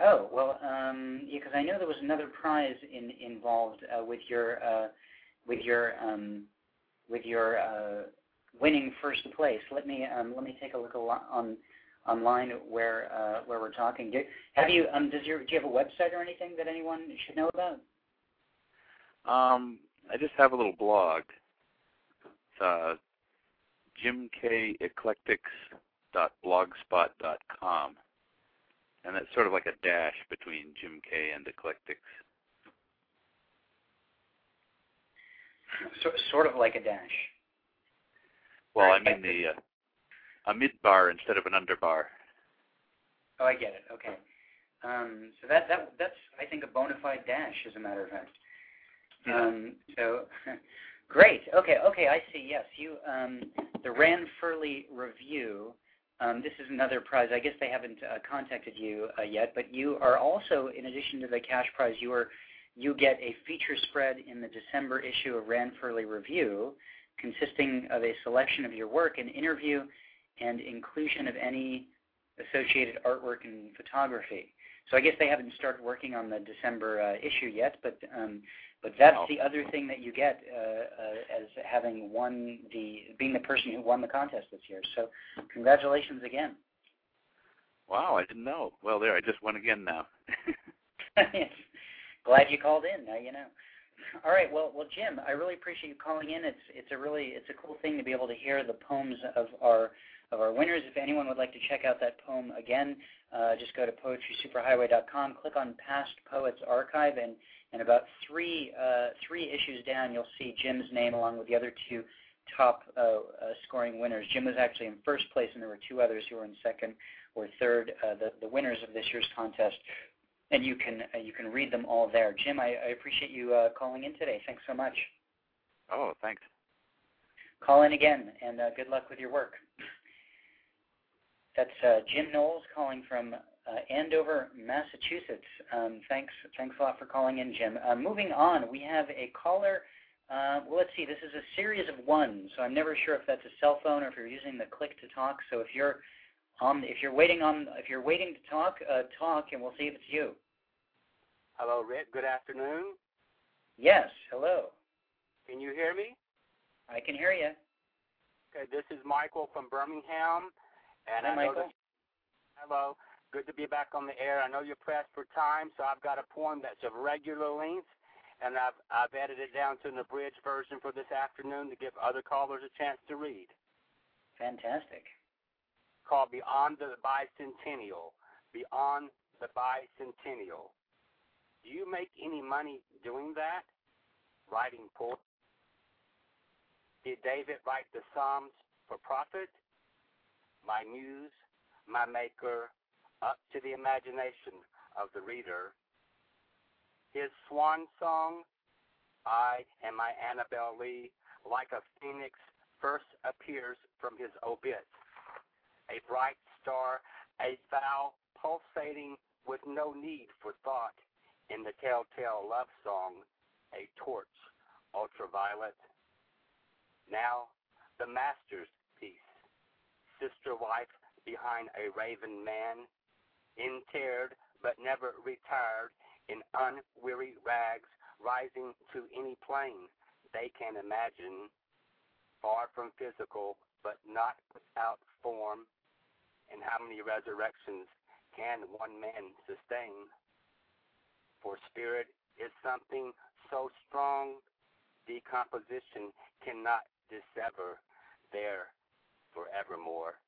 Oh well, um, yeah, because I know there was another prize in, involved uh, with your uh, with your um, with your uh, winning first place. Let me um, let me take a look on online where uh, where we're talking. Do, have you um, does your do you have a website or anything that anyone should know about? Um, I just have a little blog. It's uh, jimkeclectics.blogspot.com, and that's sort of like a dash between Jim K and Eclectics. So, sort of like a dash. Well, I mean the uh, a mid bar instead of an underbar. Oh, I get it. Okay. Um, so that that that's I think a bona fide dash, as a matter of fact. Yeah. Um, so great. Okay. Okay. I see. Yes. You um, the Rand Furley review. Um, this is another prize. I guess they haven't uh, contacted you uh, yet, but you are also, in addition to the cash prize, you are you get a feature spread in the December issue of Rand Furley Review, consisting of a selection of your work, an interview, and inclusion of any associated artwork and photography. So I guess they haven't started working on the December uh, issue yet, but um, but that's no. the other thing that you get uh, uh, as having won the being the person who won the contest this year. So congratulations again. Wow, I didn't know. Well, there, I just won again now. yes. Glad you called in. Now you know. All right. Well, well, Jim, I really appreciate you calling in. It's it's a really it's a cool thing to be able to hear the poems of our of our winners. If anyone would like to check out that poem again, uh, just go to poetrysuperhighway.com, click on Past Poets Archive, and, and about three, uh, three issues down, you'll see Jim's name along with the other two top uh, uh, scoring winners. Jim was actually in first place, and there were two others who were in second or third, uh, the, the winners of this year's contest. And you can uh, you can read them all there. Jim, I, I appreciate you uh, calling in today. Thanks so much. Oh, thanks. Call in again, and uh, good luck with your work. That's uh, Jim Knowles calling from uh, Andover, Massachusetts. Um, thanks, thanks a lot for calling in, Jim. Uh, moving on, we have a caller. Uh, well, let's see. This is a series of ones, so I'm never sure if that's a cell phone or if you're using the click to talk. So if you're on, if you're waiting on, if you're waiting to talk, uh, talk, and we'll see if it's you. Hello, Rick. Good afternoon. Yes. Hello. Can you hear me? I can hear you. Okay. This is Michael from Birmingham. And Hi, I Michael. know that, hello, good to be back on the air. I know you're pressed for time, so I've got a poem that's of regular length, and I've I've edited it down to an abridged version for this afternoon to give other callers a chance to read. Fantastic. Called Beyond the Bicentennial. Beyond the Bicentennial. Do you make any money doing that? Writing poetry? Did David write the Psalms for profit? My muse, my maker, up to the imagination of the reader. His swan song, I and my Annabel Lee, like a phoenix, first appears from his obit. A bright star, a vow pulsating with no need for thought in the telltale love song, a torch, ultraviolet. Now, the master's sister wife behind a raven man, interred but never retired in unweary rags, rising to any plane they can imagine, far from physical but not without form. And how many resurrections can one man sustain? For spirit is something so strong, decomposition cannot dissever there forevermore.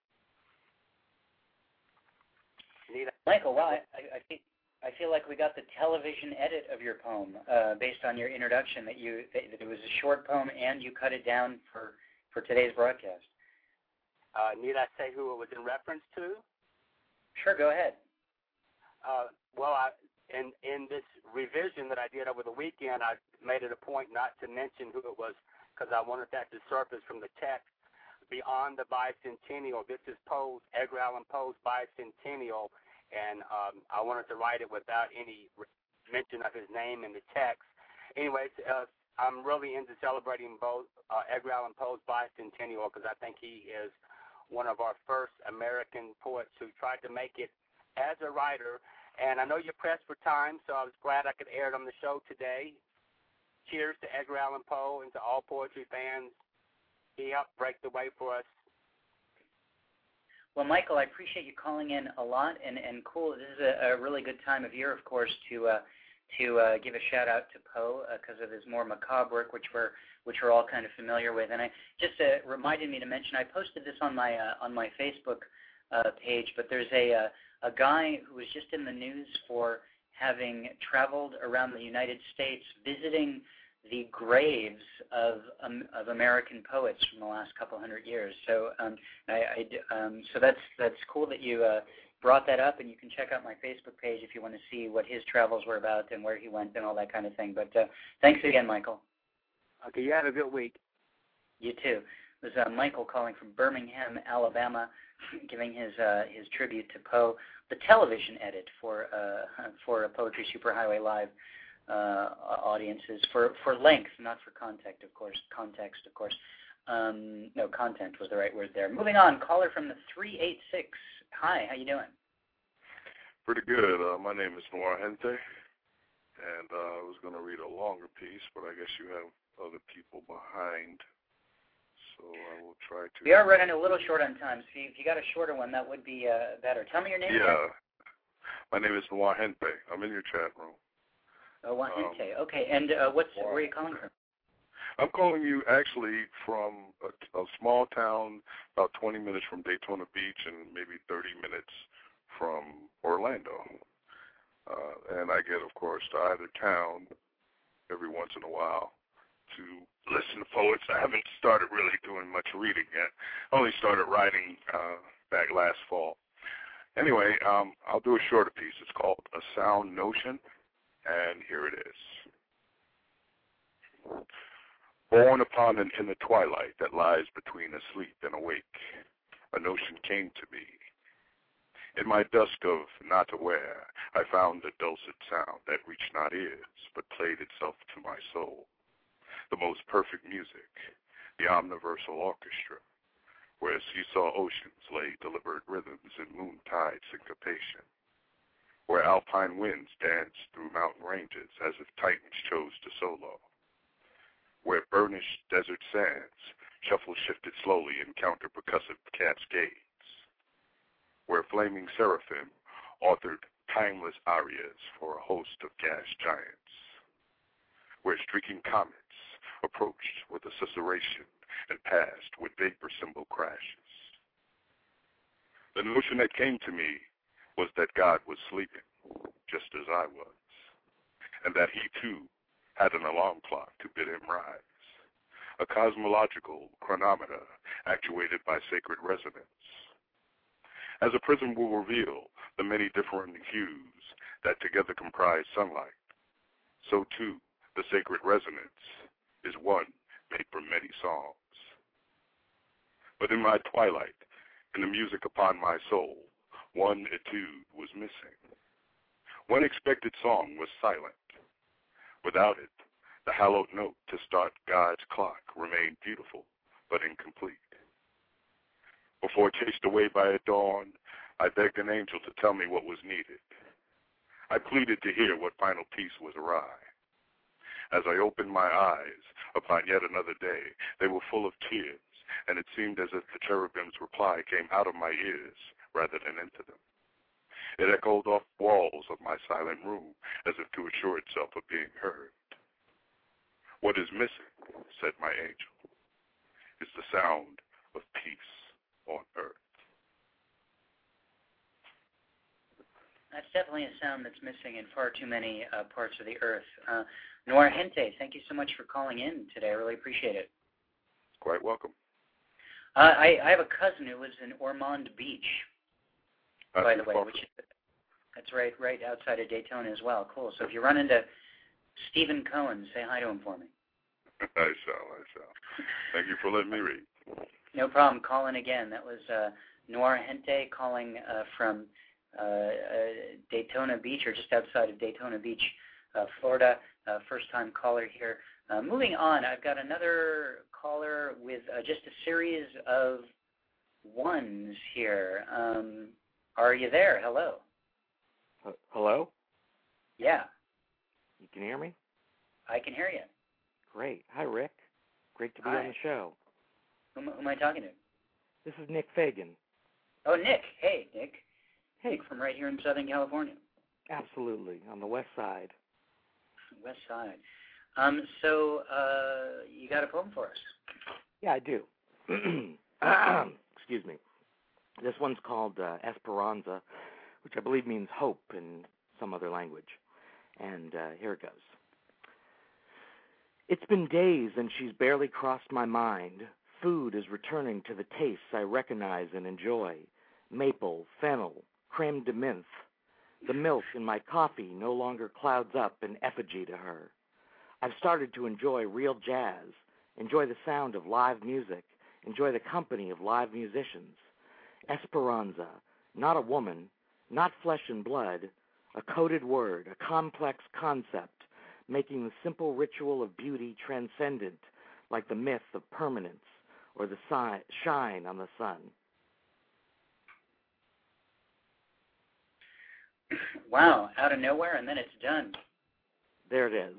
Michael, wow, I, I, think I feel like we got the television edit of your poem uh, based on your introduction. That you that it was a short poem and you cut it down for for today's broadcast. Uh, need I say who it was in reference to? Sure, go ahead. Uh, well, I, in in this revision that I did over the weekend, I made it a point not to mention who it was because I wanted that to surface from the text Beyond the Bicentennial. This is Poe's, Edgar Allan Poe's Bicentennial, and um, I wanted to write it without any mention of his name in the text. Anyways, uh, I'm really into celebrating both uh, Edgar Allan Poe's bicentennial because I think he is one of our first American poets who tried to make it as a writer. And I know you're pressed for time, so I was glad I could air it on the show today. Cheers to Edgar Allan Poe and to all poetry fans. Helped break the way for us. Well, Michael, I appreciate you calling in a lot, and and cool. This is a, a really good time of year, of course, to uh, to uh, give a shout out to Poe because uh, of his more macabre work, which we're which we're all kind of familiar with. And I just uh, reminded me to mention I posted this on my uh, on my Facebook uh, page, but there's a uh, a guy who was just in the news for having traveled around the United States visiting the graves of um, of American poets from the last couple hundred years. So um, I, I um, so that's that's cool that you uh, brought that up, and you can check out my Facebook page if you want to see what his travels were about and where he went and all that kind of thing. But uh, thanks again, Michael. Okay, you have a good week. You too. It was uh, Michael calling from Birmingham, Alabama, giving his uh, his tribute to Poe, the television edit for uh, for a Poetry Superhighway Live uh, audiences for for length, not for context, of course. Context, of course. Um, no, content was the right word there. Moving on, caller from the three eight six. Hi, how you doing? Pretty good. Uh, my name is Noir Jente, and uh, I was going to read a longer piece, but I guess you have other people behind, so I will try to. We are running a little short on time, so if you got a shorter one, that would be uh, better. Tell me your name. Yeah, again. my name is Noir Jente. I'm in your chat room. Oh, Jente. Um, okay, and uh, what's where are you calling from? I'm calling you actually from a, a small town about 20 minutes from Daytona Beach and maybe 30 minutes from Orlando. Uh, and I get, of course, to either town every once in a while to listen to poets. I haven't started really doing much reading yet. I only started writing uh, back last fall. Anyway, um, I'll do a shorter piece. It's called A Sound Notion, and here it is. Born upon an inner twilight that lies between asleep and awake, a notion came to me. In my dusk of not aware, I found a dulcet sound that reached not ears, but played itself to my soul. The most perfect music, the omniversal orchestra, where seesaw oceans lay deliberate rhythms in moontide syncopation, where alpine winds danced through mountain ranges as if titans chose to solo. Where burnished desert sands shuffle shifted slowly in counter-percussive cascades, where flaming seraphim authored timeless arias for a host of gas giants, where streaking comets approached with a susurration and passed with vapor symbol crashes. The notion that came to me was that God was sleeping, just as I was, and that he too had an alarm clock to bid him rise, a cosmological chronometer actuated by sacred resonance. As a prism will reveal the many different hues that together comprise sunlight, so too the sacred resonance is one made from many songs. But in my twilight, in the music upon my soul, one etude was missing. One expected song was silent. Without it, the hallowed note to start God's clock remained beautiful but incomplete. Before chased away by a dawn, I begged an angel to tell me what was needed. I pleaded to hear what final piece was awry. As I opened my eyes upon yet another day, they were full of tears, and it seemed as if the cherubim's reply came out of my ears rather than into them. It echoed off walls of my silent room as if to assure itself of being heard. What is missing, said my angel, is the sound of peace on earth. That's definitely a sound that's missing in far too many uh, parts of the earth. Uh, Noir Jente, thank you so much for calling in today. I really appreciate it. Quite welcome. Uh, I, I have a cousin who lives in Ormond Beach, That's by the way, which that's right right outside of Daytona as well. Cool. So if you run into Stephen Cohen, say hi to him for me. I shall, I shall. Thank you for letting me read. No problem. Call in again. That was uh, Noir Jente calling uh, from uh, uh, Daytona Beach, or just outside of Daytona Beach, uh, Florida. Uh, first time caller here. Uh, moving on, I've got another caller with uh, just a series of ones here. Um, are you there? Hello. Uh, hello? Yeah. You can hear me? I can hear you. Great. Hi, Rick. Great to be Hi. on the show. Who, am- who am I talking to? This is Nick Faigin. Oh, Nick. Hey, Nick. Hey. Nick from right here in Southern California, Absolutely. On the west side. West Side. Um, so uh, you got a poem for us? Yeah, I do. One's called uh, Esperanza, which I believe means hope in some other language. And uh, here it goes. It's been days and she's barely crossed my mind. Food is returning to the tastes I recognize and enjoy maple, fennel, creme de menthe. The milk in my coffee no longer clouds up an effigy to her. I've started to enjoy real jazz, enjoy the sound of live music, enjoy the company of live musicians. Esperanza, not a woman, not flesh and blood, a coded word, a complex concept, making the simple ritual of beauty transcendent, like the myth of permanence or the si- shine on the sun. Wow, out of nowhere, and then it's done. There it is.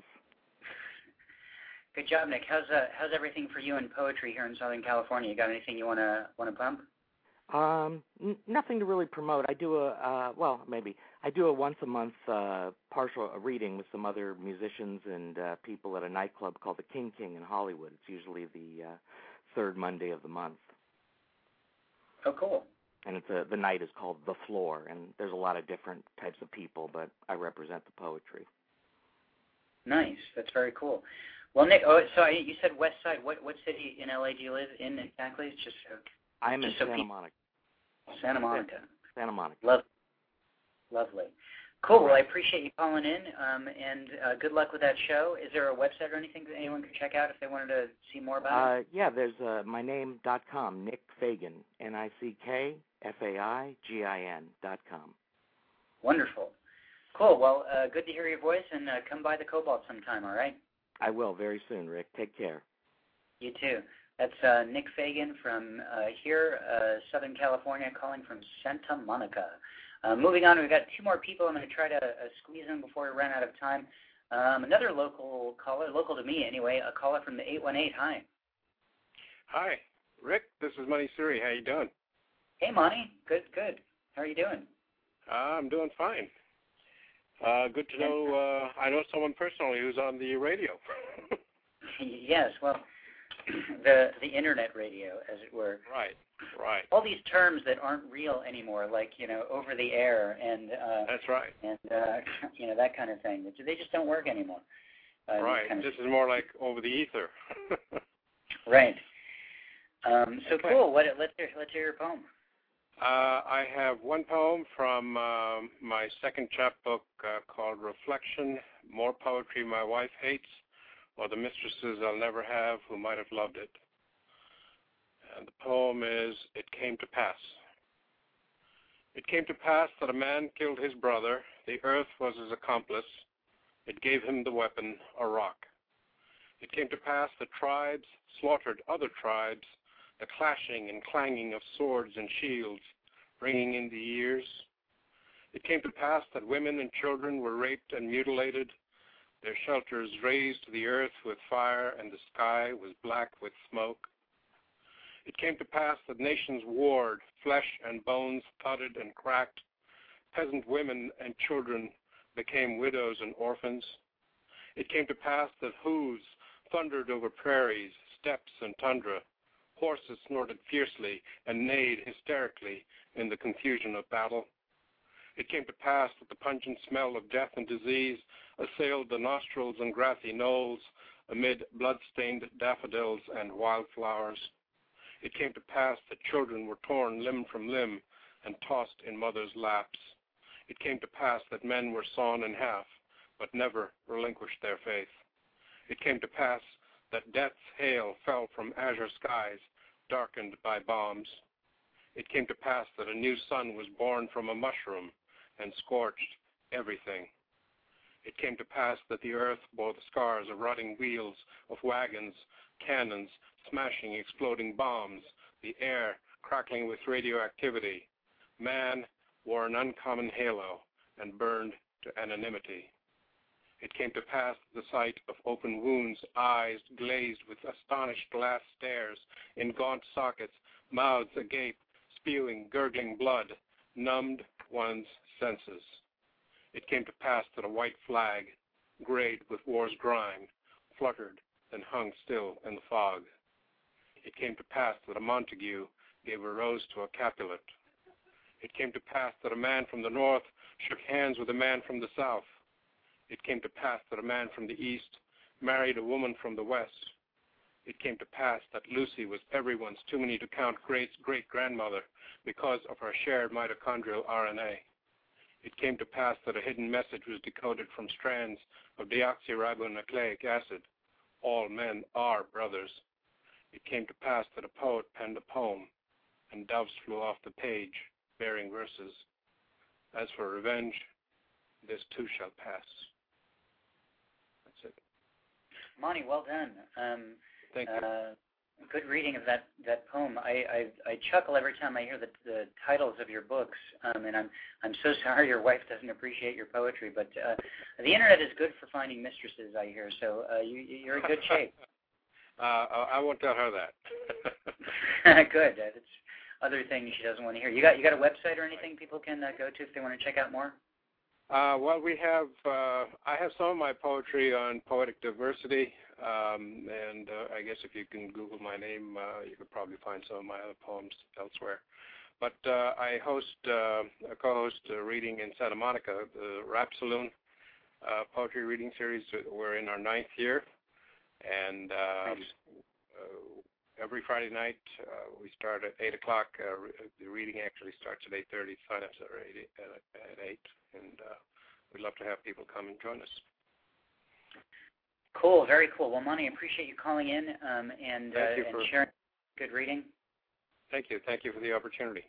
Good job, Nick. How's uh, how's everything for you in poetry here in Southern California? You got anything you wanna wanna pump? Um, n- nothing to really promote. I do a uh, well, maybe I do a once a month uh, partial reading with some other musicians and uh, people at a nightclub called the King King in Hollywood. It's usually the uh, third Monday of the month, Oh, cool. and it's a, the night is called the Floor. And there's a lot of different types of people, but I represent the poetry. Nice. That's very cool. Well, Nick. Oh, so you said West Side. What what city in LA do you live in exactly? It's just I'm in Santa peop- Monica. Santa Monica. Santa Monica. Lovely. lovely. Cool. Well, I appreciate you calling in, um, and uh, good luck with that show. Is there a website or anything that anyone could check out if they wanted to see more about it? Uh, yeah, there's uh, my name dot com, Nick Faigin, N I C K F A I G I N dot com. Wonderful. Cool. Well, uh, good to hear your voice, and uh, come by the Cobalt sometime. All right. I will very soon, Rick. Take care. You too. That's uh, Nick Faigin from uh, here, uh, Southern California, calling from Santa Monica. Uh, moving on, we've got two more people. I'm going to try to uh, squeeze in before we run out of time. Um, another local caller, local to me anyway, a caller from the 818. Hi. Hi, Rick. This is Mani Suri. How you doing? Hey, Monty. Good, good. How are you doing? Uh, I'm doing fine. Uh, good to know. Uh, I know someone personally who's on the radio. yes. Well, the the internet radio, as it were. right, right. All these terms that aren't real anymore, like you know, over the air and uh, That's right. and uh, you know that kind of thing. They just don't work anymore. Uh, right. kind of- This is more like over the ether. right. Um, so Okay. cool. What? Let's hear. Let's hear your poem. Uh, I have one poem from um my second chapbook uh, called Reflection More Poetry My Wife Hates, or The Mistresses I'll Never Have Who Might Have Loved It. And the poem is It Came to Pass. It came to pass that a man killed his brother, the earth was his accomplice, it gave him the weapon, a rock. It came to pass that tribes slaughtered other tribes, the clashing and clanging of swords and shields ringing in the ears. It came to pass that women and children were raped and mutilated, their shelters to the earth with fire, and the sky was black with smoke. It came to pass that nations warred, flesh and bones thudded and cracked, peasant women and children became widows and orphans. It came to pass that hooves thundered over prairies, steppes, and tundra. Horses snorted fiercely and neighed hysterically in the confusion of battle. It came to pass that the pungent smell of death and disease assailed the nostrils and grassy knolls amid blood-stained daffodils and wildflowers. It came to pass that children were torn limb from limb and tossed in mothers' laps. It came to pass that men were sawn in half, but never relinquished their faith. It came to pass that death's hail fell from azure skies, darkened by bombs. It came to pass that a new sun was born from a mushroom and scorched everything. It came to pass that the earth bore the scars of rotting wheels of wagons, cannons, smashing, exploding bombs, the air crackling with radioactivity. Man wore an uncommon halo and burned to anonymity. It came to pass the sight of open wounds, eyes glazed with astonished glass stares, in gaunt sockets, mouths agape, spewing, gurgling blood, numbed one's senses. It came to pass that a white flag, grayed with war's grime, fluttered and hung still in the fog. It came to pass that a Montague gave a rose to a Capulet. It came to pass that a man from the north shook hands with a man from the south. It came to pass that a man from the east married a woman from the west. It came to pass that Lucy was everyone's too many to count great's great grandmother because of her shared mitochondrial RNA. It came to pass that a hidden message was decoded from strands of deoxyribonucleic acid. All men are brothers. It came to pass that a poet penned a poem, and doves flew off the page, bearing verses. As for revenge, this too shall pass. That's it. Monty, well done. Um, Thank you. uh, good reading of that that poem. I I, I chuckle every time I hear the, the titles of your books, um, and I'm I'm so sorry your wife doesn't appreciate your poetry. But uh, the internet is good for finding mistresses, I hear. So uh, you you're in good shape. uh, I won't tell her that. good. That's other things she doesn't want to hear. You got you got a website or anything people can uh, go to if they want to check out more? Uh, well, we have. Uh, I have some of my poetry on poetic diversity, I guess if you can Google my name, uh, you could probably find some of my other poems elsewhere. But uh, I host, uh, a co-host a reading in Santa Monica, the Rapp Saloon uh, poetry reading series. We're in our ninth year, and um, uh, every Friday night uh, we start at eight o'clock. Uh, the reading actually starts at eight thirty. Sign-ups are eight, at, at eight, and uh, we'd love to have people come and join us. Cool, very cool. Well, Monty, I appreciate you calling in um, and, you uh, for- and sharing good reading. Thank you. Thank you for the opportunity.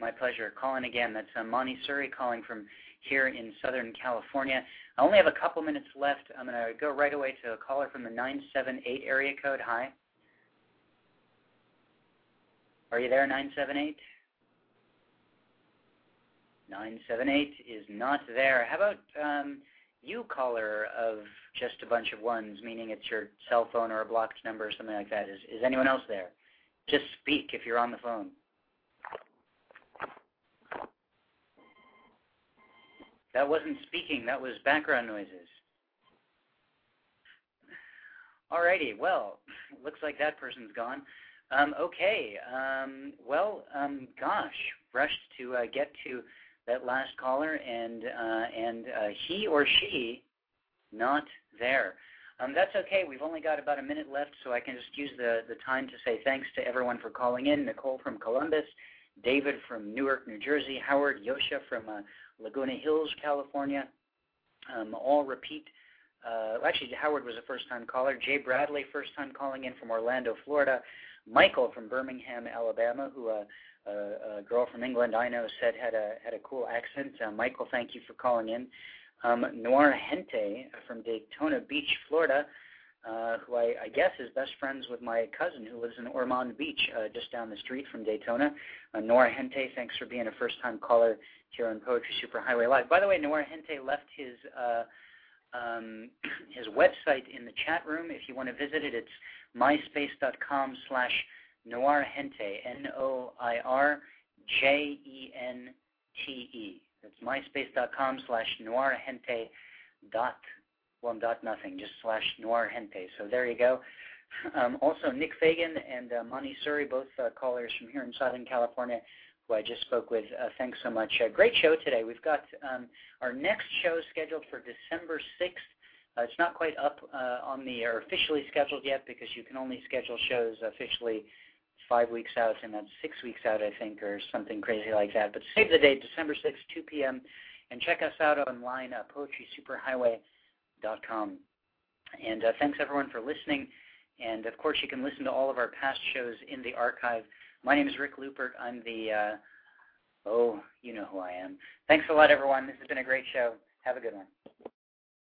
My pleasure. Calling again. That's uh, Monty Suri calling from here in Southern California. I only have a couple minutes left. I'm going to go right away to a caller from the 978 area code. Hi. Are you there, 978? 978 is not there. How about um, you, caller of just a bunch of ones, meaning it's your cell phone or a blocked number or something like that? Is, is anyone else there? Just speak if you're on the phone. That wasn't speaking, that was background noises. Alrighty, well, looks like that person's gone. Um, okay, um, well, um, gosh, rushed to uh, get to that last caller, and uh, and uh, he or she not there. Um, that's okay. We've only got about a minute left, so I can just use the, the time to say thanks to everyone for calling in. Nicole from Columbus, David from Newark, New Jersey, Howard Yosha from uh, Laguna Hills, California. Um, all repeat. Uh, actually, Howard was a first-time caller. Jay Bradley, first-time calling in from Orlando, Florida. Michael from Birmingham, Alabama, who uh, a girl from England I know said had a had a cool accent. Uh, Michael, thank you for calling in. Um, Noir Jente from Daytona Beach, Florida, uh, who I, I guess is best friends with my cousin who lives in Ormond Beach, uh, just down the street from Daytona. Uh, Noir Jente, thanks for being a first-time caller here on Poetry Superhighway Live. By the way, Noir Jente left his uh, um, his website in the chat room. If you want to visit it, it's myspace.com slash noirjente, N-O-I-R-J-E-N-T-E. That's myspace.com slash noirjente dot, well, dot nothing, just slash noirjente. So there you go. Um, also, Nick Faigin and uh, Monty Suri, both uh, callers from here in Southern California, who I just spoke with. Uh, thanks so much. Uh, great show today. We've got um, our next show scheduled for December 6th. Uh, it's not quite up uh, on the or officially scheduled yet because you can only schedule shows officially five weeks out, and that's six weeks out, I think, or something crazy like that. But save the date, December 6th, 2 p.m., and check us out online at poetrysuperhighway.com. And uh, thanks everyone for listening And of course, you can listen to all of our past shows in the archive. My name is Rick Lupert. I'm the, uh, oh, you know who I am. Thanks a lot, everyone. This has been a great show. Have a good one.